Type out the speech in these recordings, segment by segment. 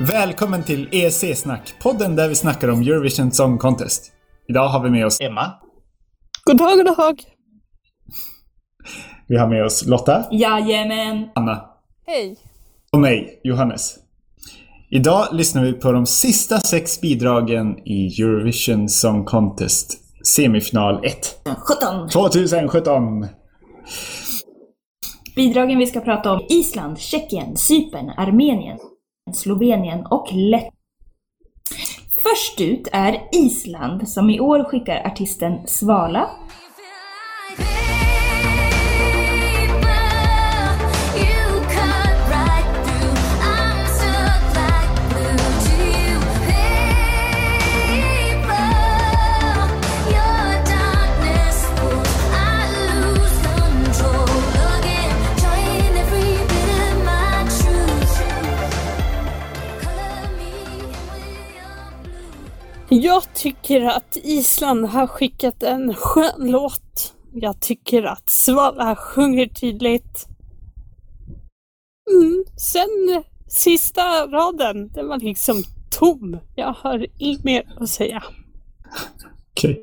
Välkommen till ESC-snack, podden där vi snackar om Eurovision Song Contest. Idag har vi med oss Emma. God dag, god dag. Vi har med oss Lotta. Jajamän. Anna. Hej. Och mig, Johannes. Idag lyssnar vi på de sista sex bidragen i Eurovision Song Contest semifinal 1. 17. 2017. Bidragen vi ska prata om Island, Tjeckien, Cypern, Armenien, Slovenien och Lettland. Först ut är Island som i år skickar artisten Svala. Jag tycker att Island har skickat en skön låt. Jag tycker att Svala sjunger tydligt. Mm. Sen sista raden, den var liksom tom. Jag har inget mer att säga. Okej. Okay.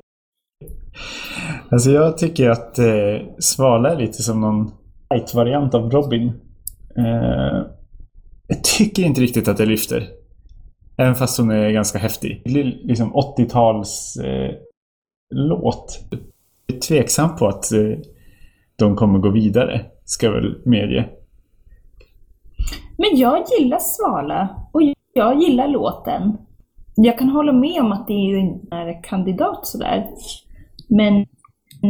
Alltså jag tycker att eh, Svala är lite som någon light-variant av Robin. Eh, jag tycker inte riktigt att det lyfter. Även fast hon är ganska häftig. Liksom 80-tals eh, låt. Jag är tveksam på att eh, de kommer gå vidare. Ska jag väl medge. Men jag gillar Svala. Och jag gillar låten. Jag kan hålla med om att det är ju en kandidat sådär. Men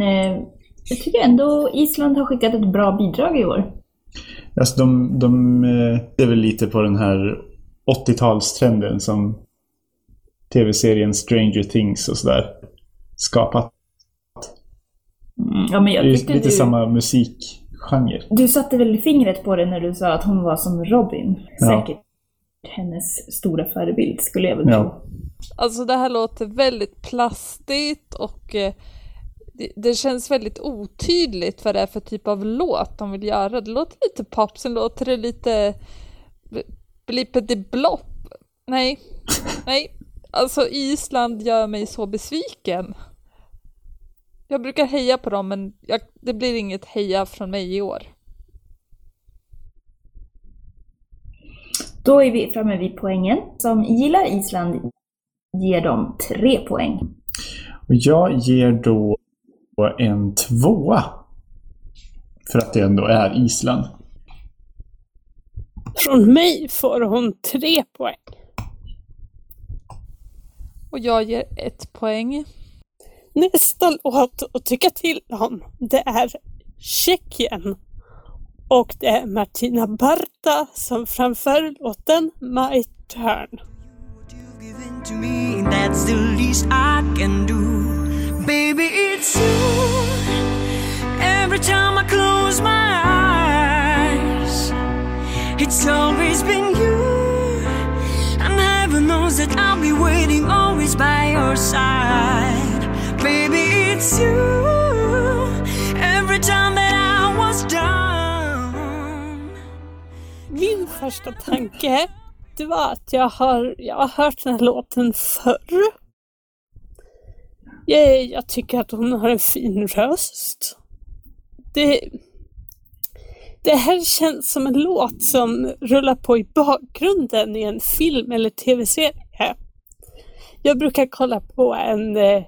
eh, jag tycker ändå Island har skickat ett bra bidrag i år. Alltså de, de eh, är väl lite på den här 80-talstrenden som tv-serien Stranger Things och sådär skapat. Mm, ja, men jag det är lite du, samma musikgenre. Du satte väl fingret på det när du sa att hon var som Robin. Ja. Säkert hennes stora förebild skulle jag väl ja. tro. Alltså det här låter väldigt plastigt och eh, det, det, känns väldigt otydligt vad det är för typ av låt de vill göra. Det låter lite pop, sen låter det lite blippety blopp. Nej, nej. Alltså Island gör mig så besviken. Jag brukar heja på dem men jag, det blir inget heja från mig i år. Då är vi framme vid poängen. Som gillar Island ger dem tre poäng. Och jag ger då en tvåa. För att det ändå är Island. Från mig får hon tre poäng. Och jag ger ett poäng. Nästa låt att tycka till om, det är Tjeckien. Och det är Martina Barta som framför låten My Turn. That's the least I can do Baby it's you Every time I close my eyes It's always been you And heaven knows that I'll be waiting always by your side Baby it's you Every time that I was down Min första tanke det var att jag har, jag har hört den här låten förr. Jag, jag tycker att hon har en fin röst. Det, det här känns som en låt som rullar på i bakgrunden i en film eller tv-serie. Jag brukar kolla på en, eh,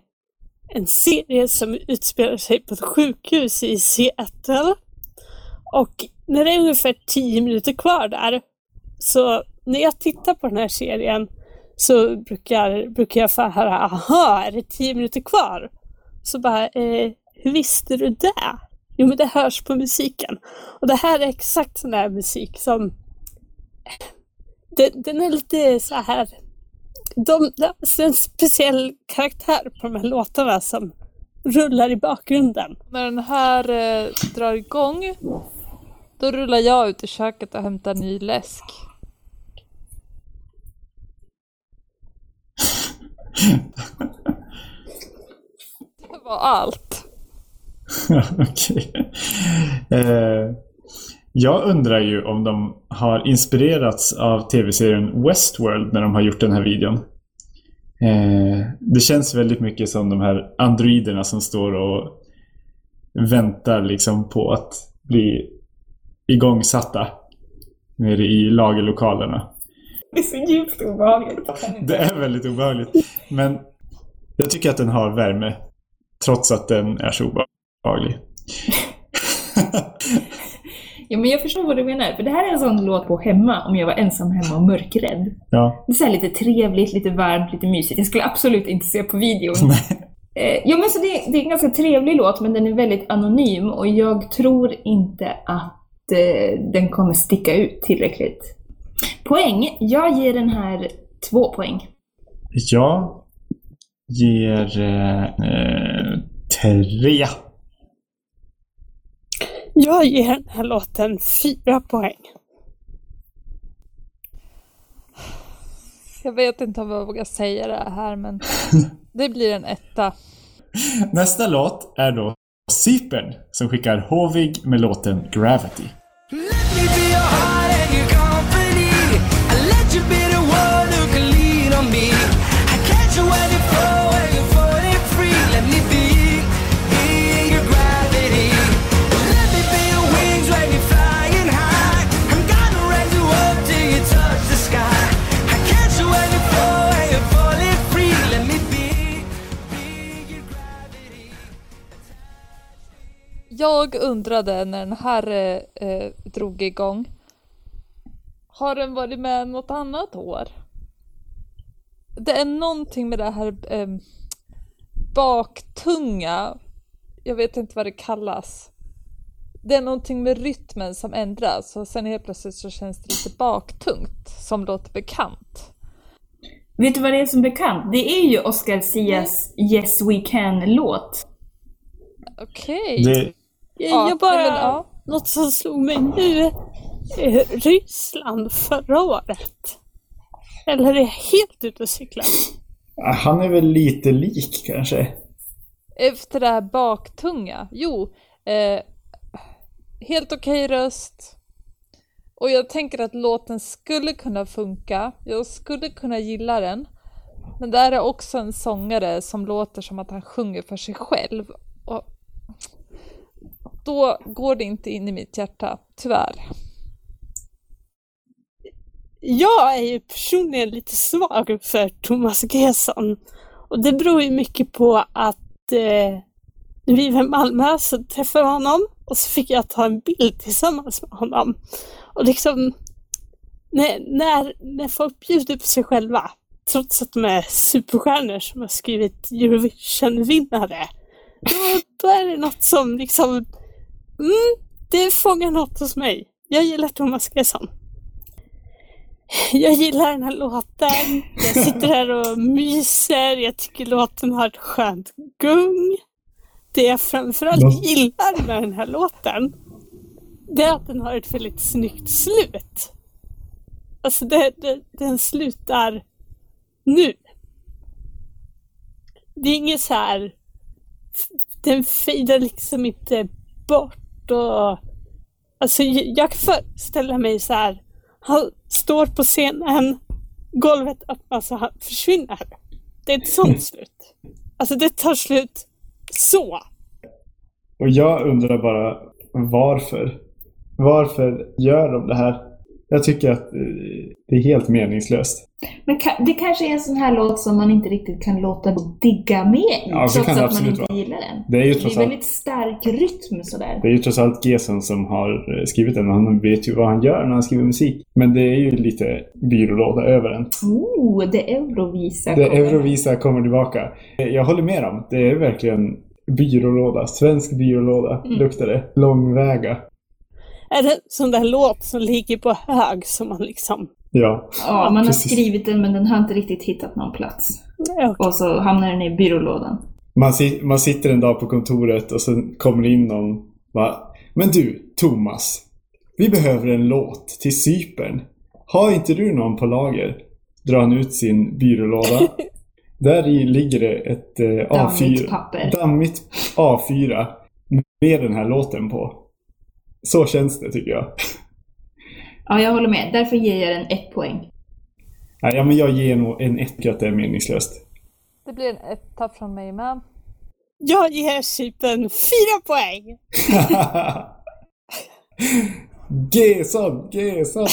en serie som utspelar sig på ett sjukhus i Seattle. Och när det är ungefär tio minuter kvar där, så när jag tittar på den här serien så brukar, brukar jag få höra, aha, är det tio minuter kvar? Så bara, eh, hur visste du det? Jo, men det hörs på musiken. Och det här är exakt sån där musik som... Den, den är lite så här... De, det är en speciell karaktär på de här låtarna som rullar i bakgrunden. När den här eh, drar igång, då rullar jag ut i köket och hämtar ny läsk. Det var allt. Okay. Eh, Jag undrar ju om de har inspirerats av tv-serien Westworld när de har gjort den här videon. Eh, det känns väldigt mycket som de här androiderna som står och väntar liksom på att bli igångsatta nere i lagerlokalerna. Det är så djupt obehagligt. Det är väldigt obehagligt. Men jag tycker att den har värme. Trots att den är så obehaglig. Ja, men jag förstår vad du menar. För det här är en sån låt på hemma om jag var ensam hemma och mörkrädd. ja. Det är så lite trevligt, lite varmt, lite mysigt. Jag skulle absolut inte se på videon. Eh, ja, men så det, det är en ganska trevlig låt, men den är väldigt anonym och jag tror inte att eh, den kommer sticka ut tillräckligt. Poäng. Jag ger den här två poäng. Jag ger eh, eh, tre. Jag ger den här låten fyra poäng. Jag vet inte om jag vågar säga det här men det blir en etta. Nästa låt är då Cypern som skickar Hovig med låten Gravity. Jag undrade när den här eh, drog igång. Har den varit med något annat år? Det är någonting med det här eh, baktunga. Jag vet inte vad det kallas. Det är någonting med rytmen som ändras och sen helt plötsligt så känns det lite baktungt som låter bekant. Vet du vad det är som bekant? Det är ju Oscar Sias Yes We Can-låt. Okej. Det, Jag, jag bara... men, ja. Något som slog mig nu. Eh, Ryssland förra året. Eller är jag helt ute och cyklar? han är väl lite lik kanske. Efter det här baktunga? Jo, eh, helt okej röst. Och jag tänker att låten skulle kunna funka. Jag skulle kunna gilla den. Men där är också en sångare som låter som att han sjunger för sig själv. Och då går det inte in i mitt hjärta, tyvärr. Jag är ju personligen lite svag för Thomas Gesson. Och det beror ju mycket på att eh, när vi var i Malmö så träffade jag honom och så fick jag ta en bild tillsammans med honom. Och liksom när, när, när folk bjuder på sig själva, trots att de är superstjärnor som har skrivit Eurovision-vinnare, då, då är det något som liksom, mm, det fångar något hos mig. Jag gillar Thomas Gesson. Jag gillar den här låten. Jag sitter här och myser. Jag tycker låten har ett skönt gung. Det jag framförallt gillar med den här låten, det är att den har ett väldigt snyggt slut. Alltså det, det, den slutar nu. Det är inget så här... Den fejdar liksom inte bort och... Alltså jag kan föreställa mig så här. Han står på scenen, golvet öppnas och han försvinner. Det är ett sånt slut. Alltså det tar slut så. Och jag undrar bara varför? Varför gör de det här? Jag tycker att eh, det är helt meningslöst. Men det kanske är en sån här låt som man inte riktigt kan låta digga med i, Ja, trots det att man inte vara. gillar den. Det är ju Det trots är allt, väldigt stark rytm sådär. det är ju trots allt Gesson som har eh, skrivit den. Han vet ju vad han gör när han skriver musik. Men det är ju lite byrålåda över den. Oh, det Eurovisa Det kommer. Eurovisa kommer tillbaka. Eh, Jag håller med om. Det är verkligen byrålåda. Svensk byrålåda Mm. luktar det. Långväga. Är det en sån där låt som ligger på hög som man liksom... Ja. Ja, man har Precis. skrivit den men den har inte riktigt hittat någon plats. Ja, okej. Och så hamnar den i byrålådan. Man, si- man sitter en dag på kontoret och sen kommer in någon. Va? Men du, Thomas. Vi behöver en låt till Cypern. Har inte du någon på lager? Drar han ut sin byrålåda. Där i ligger det ett eh, Dammigt A4. papper. Dammigt A4. Med den här låten på. Så känns det tycker jag. Ja, jag håller med. Därför ger jag den ett poäng. Nej, Ja, men jag ger nog en ett, att det är meningslöst. Det blir en etta från mig med. Jag ger Cypern fyra poäng. Gesson, Gesson!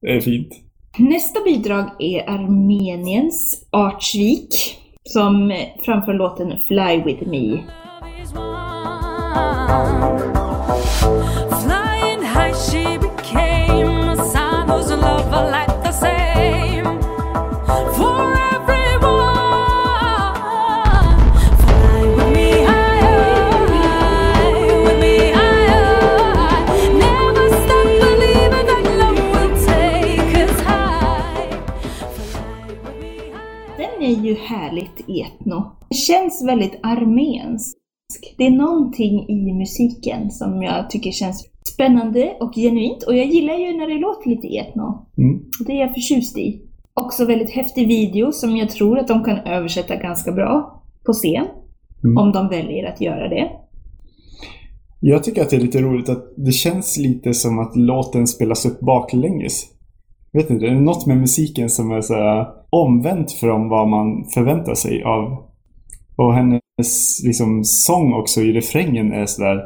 Det är fint. Nästa bidrag är Armeniens Artsvik som framför låten Fly With Me. Den är ju härligt etno. Det känns väldigt armensk. Det är någonting i musiken som jag tycker känns spännande och genuint. Och jag gillar ju när det låter lite etno. Mm. Det är jag förtjust i. Också väldigt häftig video som jag tror att de kan översätta ganska bra på scen. Mm. Om de väljer att göra det. Jag tycker att det är lite roligt att det känns lite som att låten spelas upp baklänges. Vet inte, det är något med musiken som är så omvänt från vad man förväntar sig av. Och hennes liksom, sång också i refrängen är sådär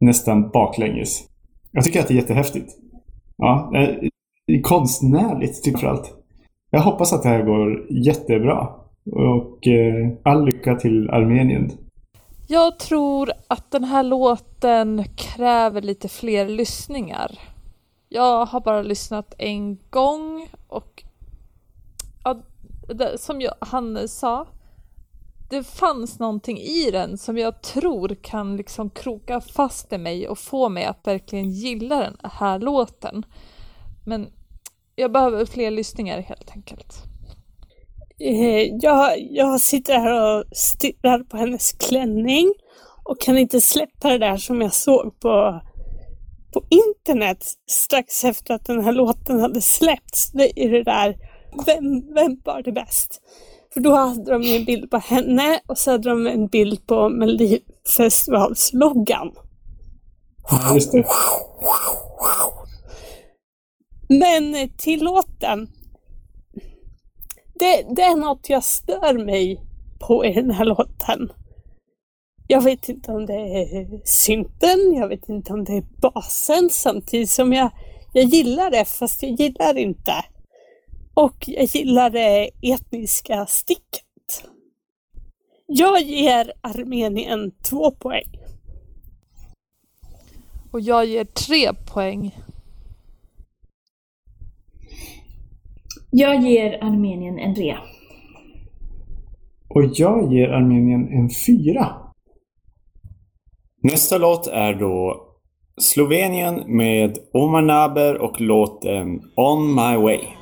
nästan baklänges. Jag tycker att det är jättehäftigt. Ja, eh, konstnärligt typ för allt. Jag hoppas att det här går jättebra. Och eh, all lycka till Armenien. Jag tror att den här låten kräver lite fler lyssningar. Jag har bara lyssnat en gång och ja, det, som jag, han sa, det fanns någonting i den som jag tror kan liksom kroka fast i mig och få mig att verkligen gilla den här låten. Men jag behöver fler lyssningar helt enkelt. Eh, jag, jag sitter här och stirrar på hennes klänning och kan inte släppa det där som jag såg på, på internet strax efter att den här låten hade släppts. Det är det där, vem, vem var det bäst? För då hade de en bild på henne och så hade de en bild på Melodifestivalsloggan. Just det. Men till låten. Det, det är något jag stör mig på i den här låten. Jag vet inte om det är synten, jag vet inte om det är basen samtidigt som jag, jag gillar det fast jag gillar inte. Och jag gillar det etniska sticket. Jag ger Armenien två poäng. Och jag ger tre poäng. Jag ger Armenien en rea. Och jag ger Armenien en fyra. Nästa låt är då Slovenien med Omar Naber och låten On My Way.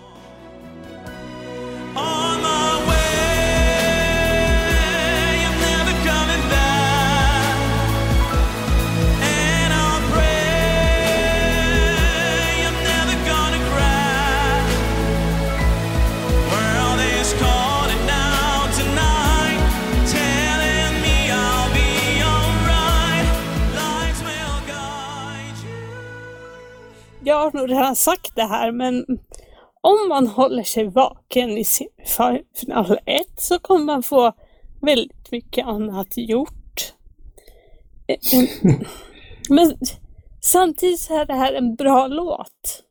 Nog redan sagt det här, men om man håller sig vaken i semifinal 1 så kommer man få väldigt mycket annat gjort. Men samtidigt så är det här en bra låt.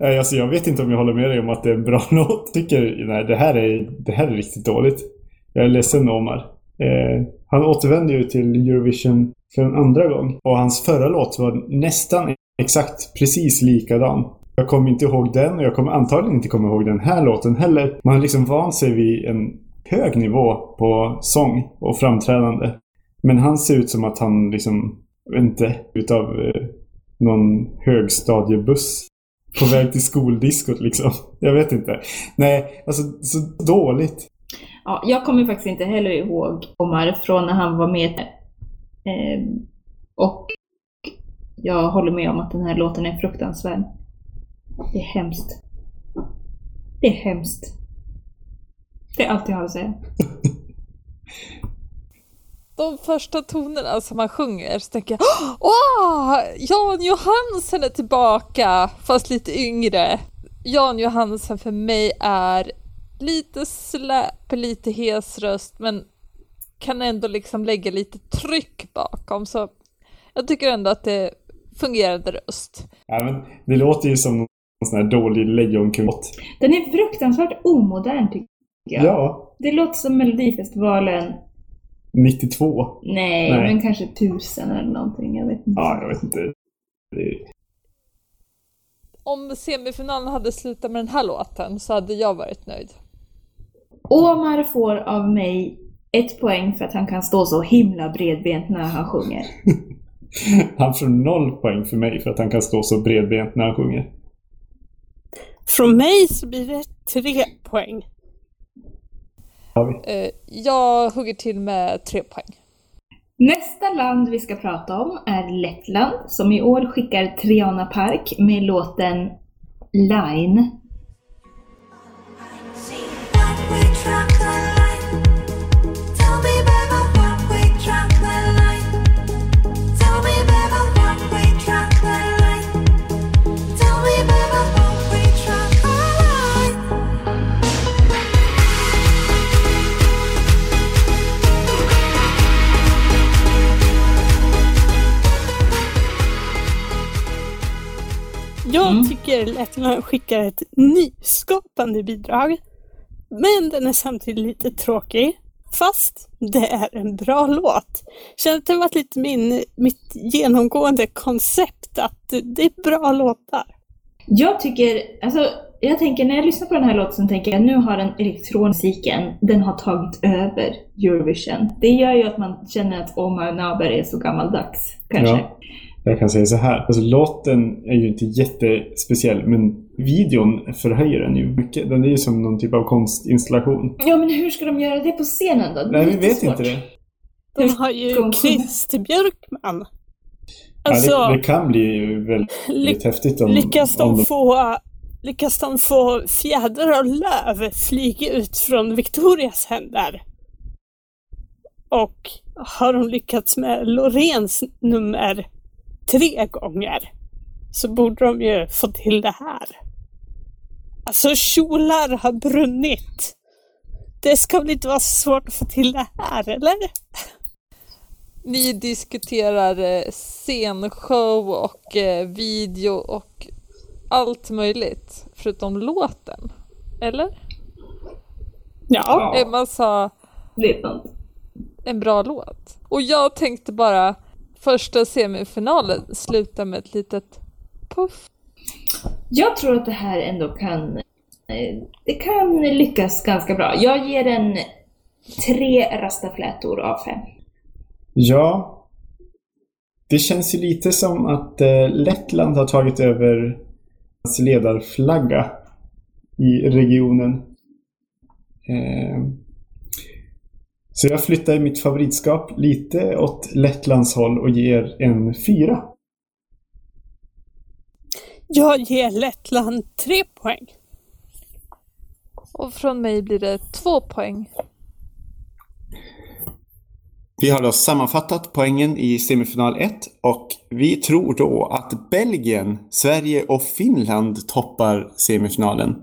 Alltså, jag vet inte om jag håller med dig om att det är en bra låt. Tycker, nej, det här är, det här är riktigt dåligt. Jag är ledsen Omar. Eh, han återvände ju till Eurovision för en andra gång. Och hans förra låt var nästan exakt precis likadan. Jag kommer inte ihåg den och jag kommer antagligen inte komma ihåg den här låten heller. Man har liksom vant sig vid en hög nivå på sång och framträdande. Men han ser ut som att han liksom, jag vet inte, utav eh, någon högstadiebuss på väg till skoldiskot liksom. Jag vet inte. Nej, alltså så dåligt. Ja, jag kommer faktiskt inte heller ihåg Omar från när han var med. Eh, och jag håller med om att den här låten är fruktansvärd. Det är hemskt. Det är hemskt. Det är allt jag har att säga. de första tonerna som han sjunger så tänker jag Åh! Jan Johansen är tillbaka! Fast lite yngre. Jan Johansen för mig är lite släp, lite hes röst men kan ändå liksom lägga lite tryck bakom så jag tycker ändå att det fungerade röst. Ja, men det låter ju som någon sån här dålig lejonkung-låt. Den är fruktansvärt omodern tycker jag. Ja, Det låter som Melodifestivalen, 92. nej, Nej. men kanske tusen eller någonting. Jag vet inte. Ja, jag vet inte. Det... Om semifinalen hade slutat med den här låten så hade jag varit nöjd. Omar får av mig ett poäng för att han kan stå så himla bredbent när han sjunger. Han får noll poäng för mig för att han kan stå så bredbent när han sjunger. Från mig så blir det tre poäng. Har vi. Eh, Jag hugger till med tre poäng. Nästa land vi ska prata om är Lettland som i år skickar Triana Park med låten Line. Jag tycker Lettland skickar ett nyskapande bidrag. Men den är samtidigt lite tråkig. Fast det är en bra låt. Känner att det varit lite min, mitt genomgående koncept att det är bra låtar. Jag tycker, alltså jag tänker när jag lyssnar på den här låten så tänker jag nu har den elektronmusiken, den har tagit över Eurovision. Det gör ju att man känner att Omar Naber är så gammaldags, kanske. Ja. Jag kan säga så här. Alltså, låten är ju inte jättespeciell, men videon förhöjer den ju mycket. Den är ju som någon typ av konstinstallation. Ja, men hur ska de göra det på scenen då? Det Nej, vi vet svårt. inte det. De har ju. Christer Björkman. Ja, Alltså, det, det kan bli ju väldigt ly- häftigt om, lyckas, om de få, lyckas de få fjädrar och löv flyga ut från Victorias händer? Och har de lyckats med Loreens nummer tre gånger så borde de ju få till det här. Alltså kjolar har brunnit. Det ska väl inte vara så svårt att få till det här, eller? Ni diskuterar eh, scenshow och eh, video och allt möjligt förutom låten. Eller? Ja. Emma sa Det är sant. en bra låt. Och jag tänkte bara första semifinalen sluta med ett litet puff. Jag tror att det här ändå kan, eh, det kan lyckas ganska bra. Jag ger den tre rastaflätor av fem. Ja. Det känns ju lite som att eh, Lettland har tagit över hans ledarflagga i regionen. Så jag flyttar mitt favoritskap lite åt Lettlands håll och ger en fyra. Jag ger Lettland tre poäng. Och från mig blir det två poäng. Vi har då sammanfattat poängen i semifinal 1 och vi tror då att Belgien, Sverige och Finland toppar semifinalen.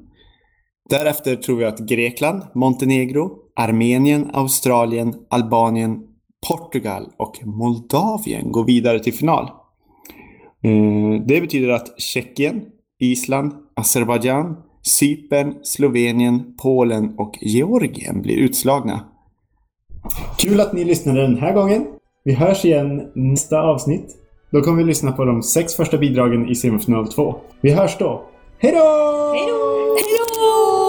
Därefter tror vi att Grekland, Montenegro, Armenien, Australien, Albanien, Portugal och Moldavien går vidare till final. Eh, Det betyder att Tjeckien, Island, Azerbajdzjan, Cypern, Slovenien, Polen och Georgien blir utslagna. Kul att ni lyssnade den här gången. Vi hörs igen nästa avsnitt. Då kommer vi lyssna på de sex första bidragen i semifinal 2. Vi hörs då. Hej då! Hej då! Hej då!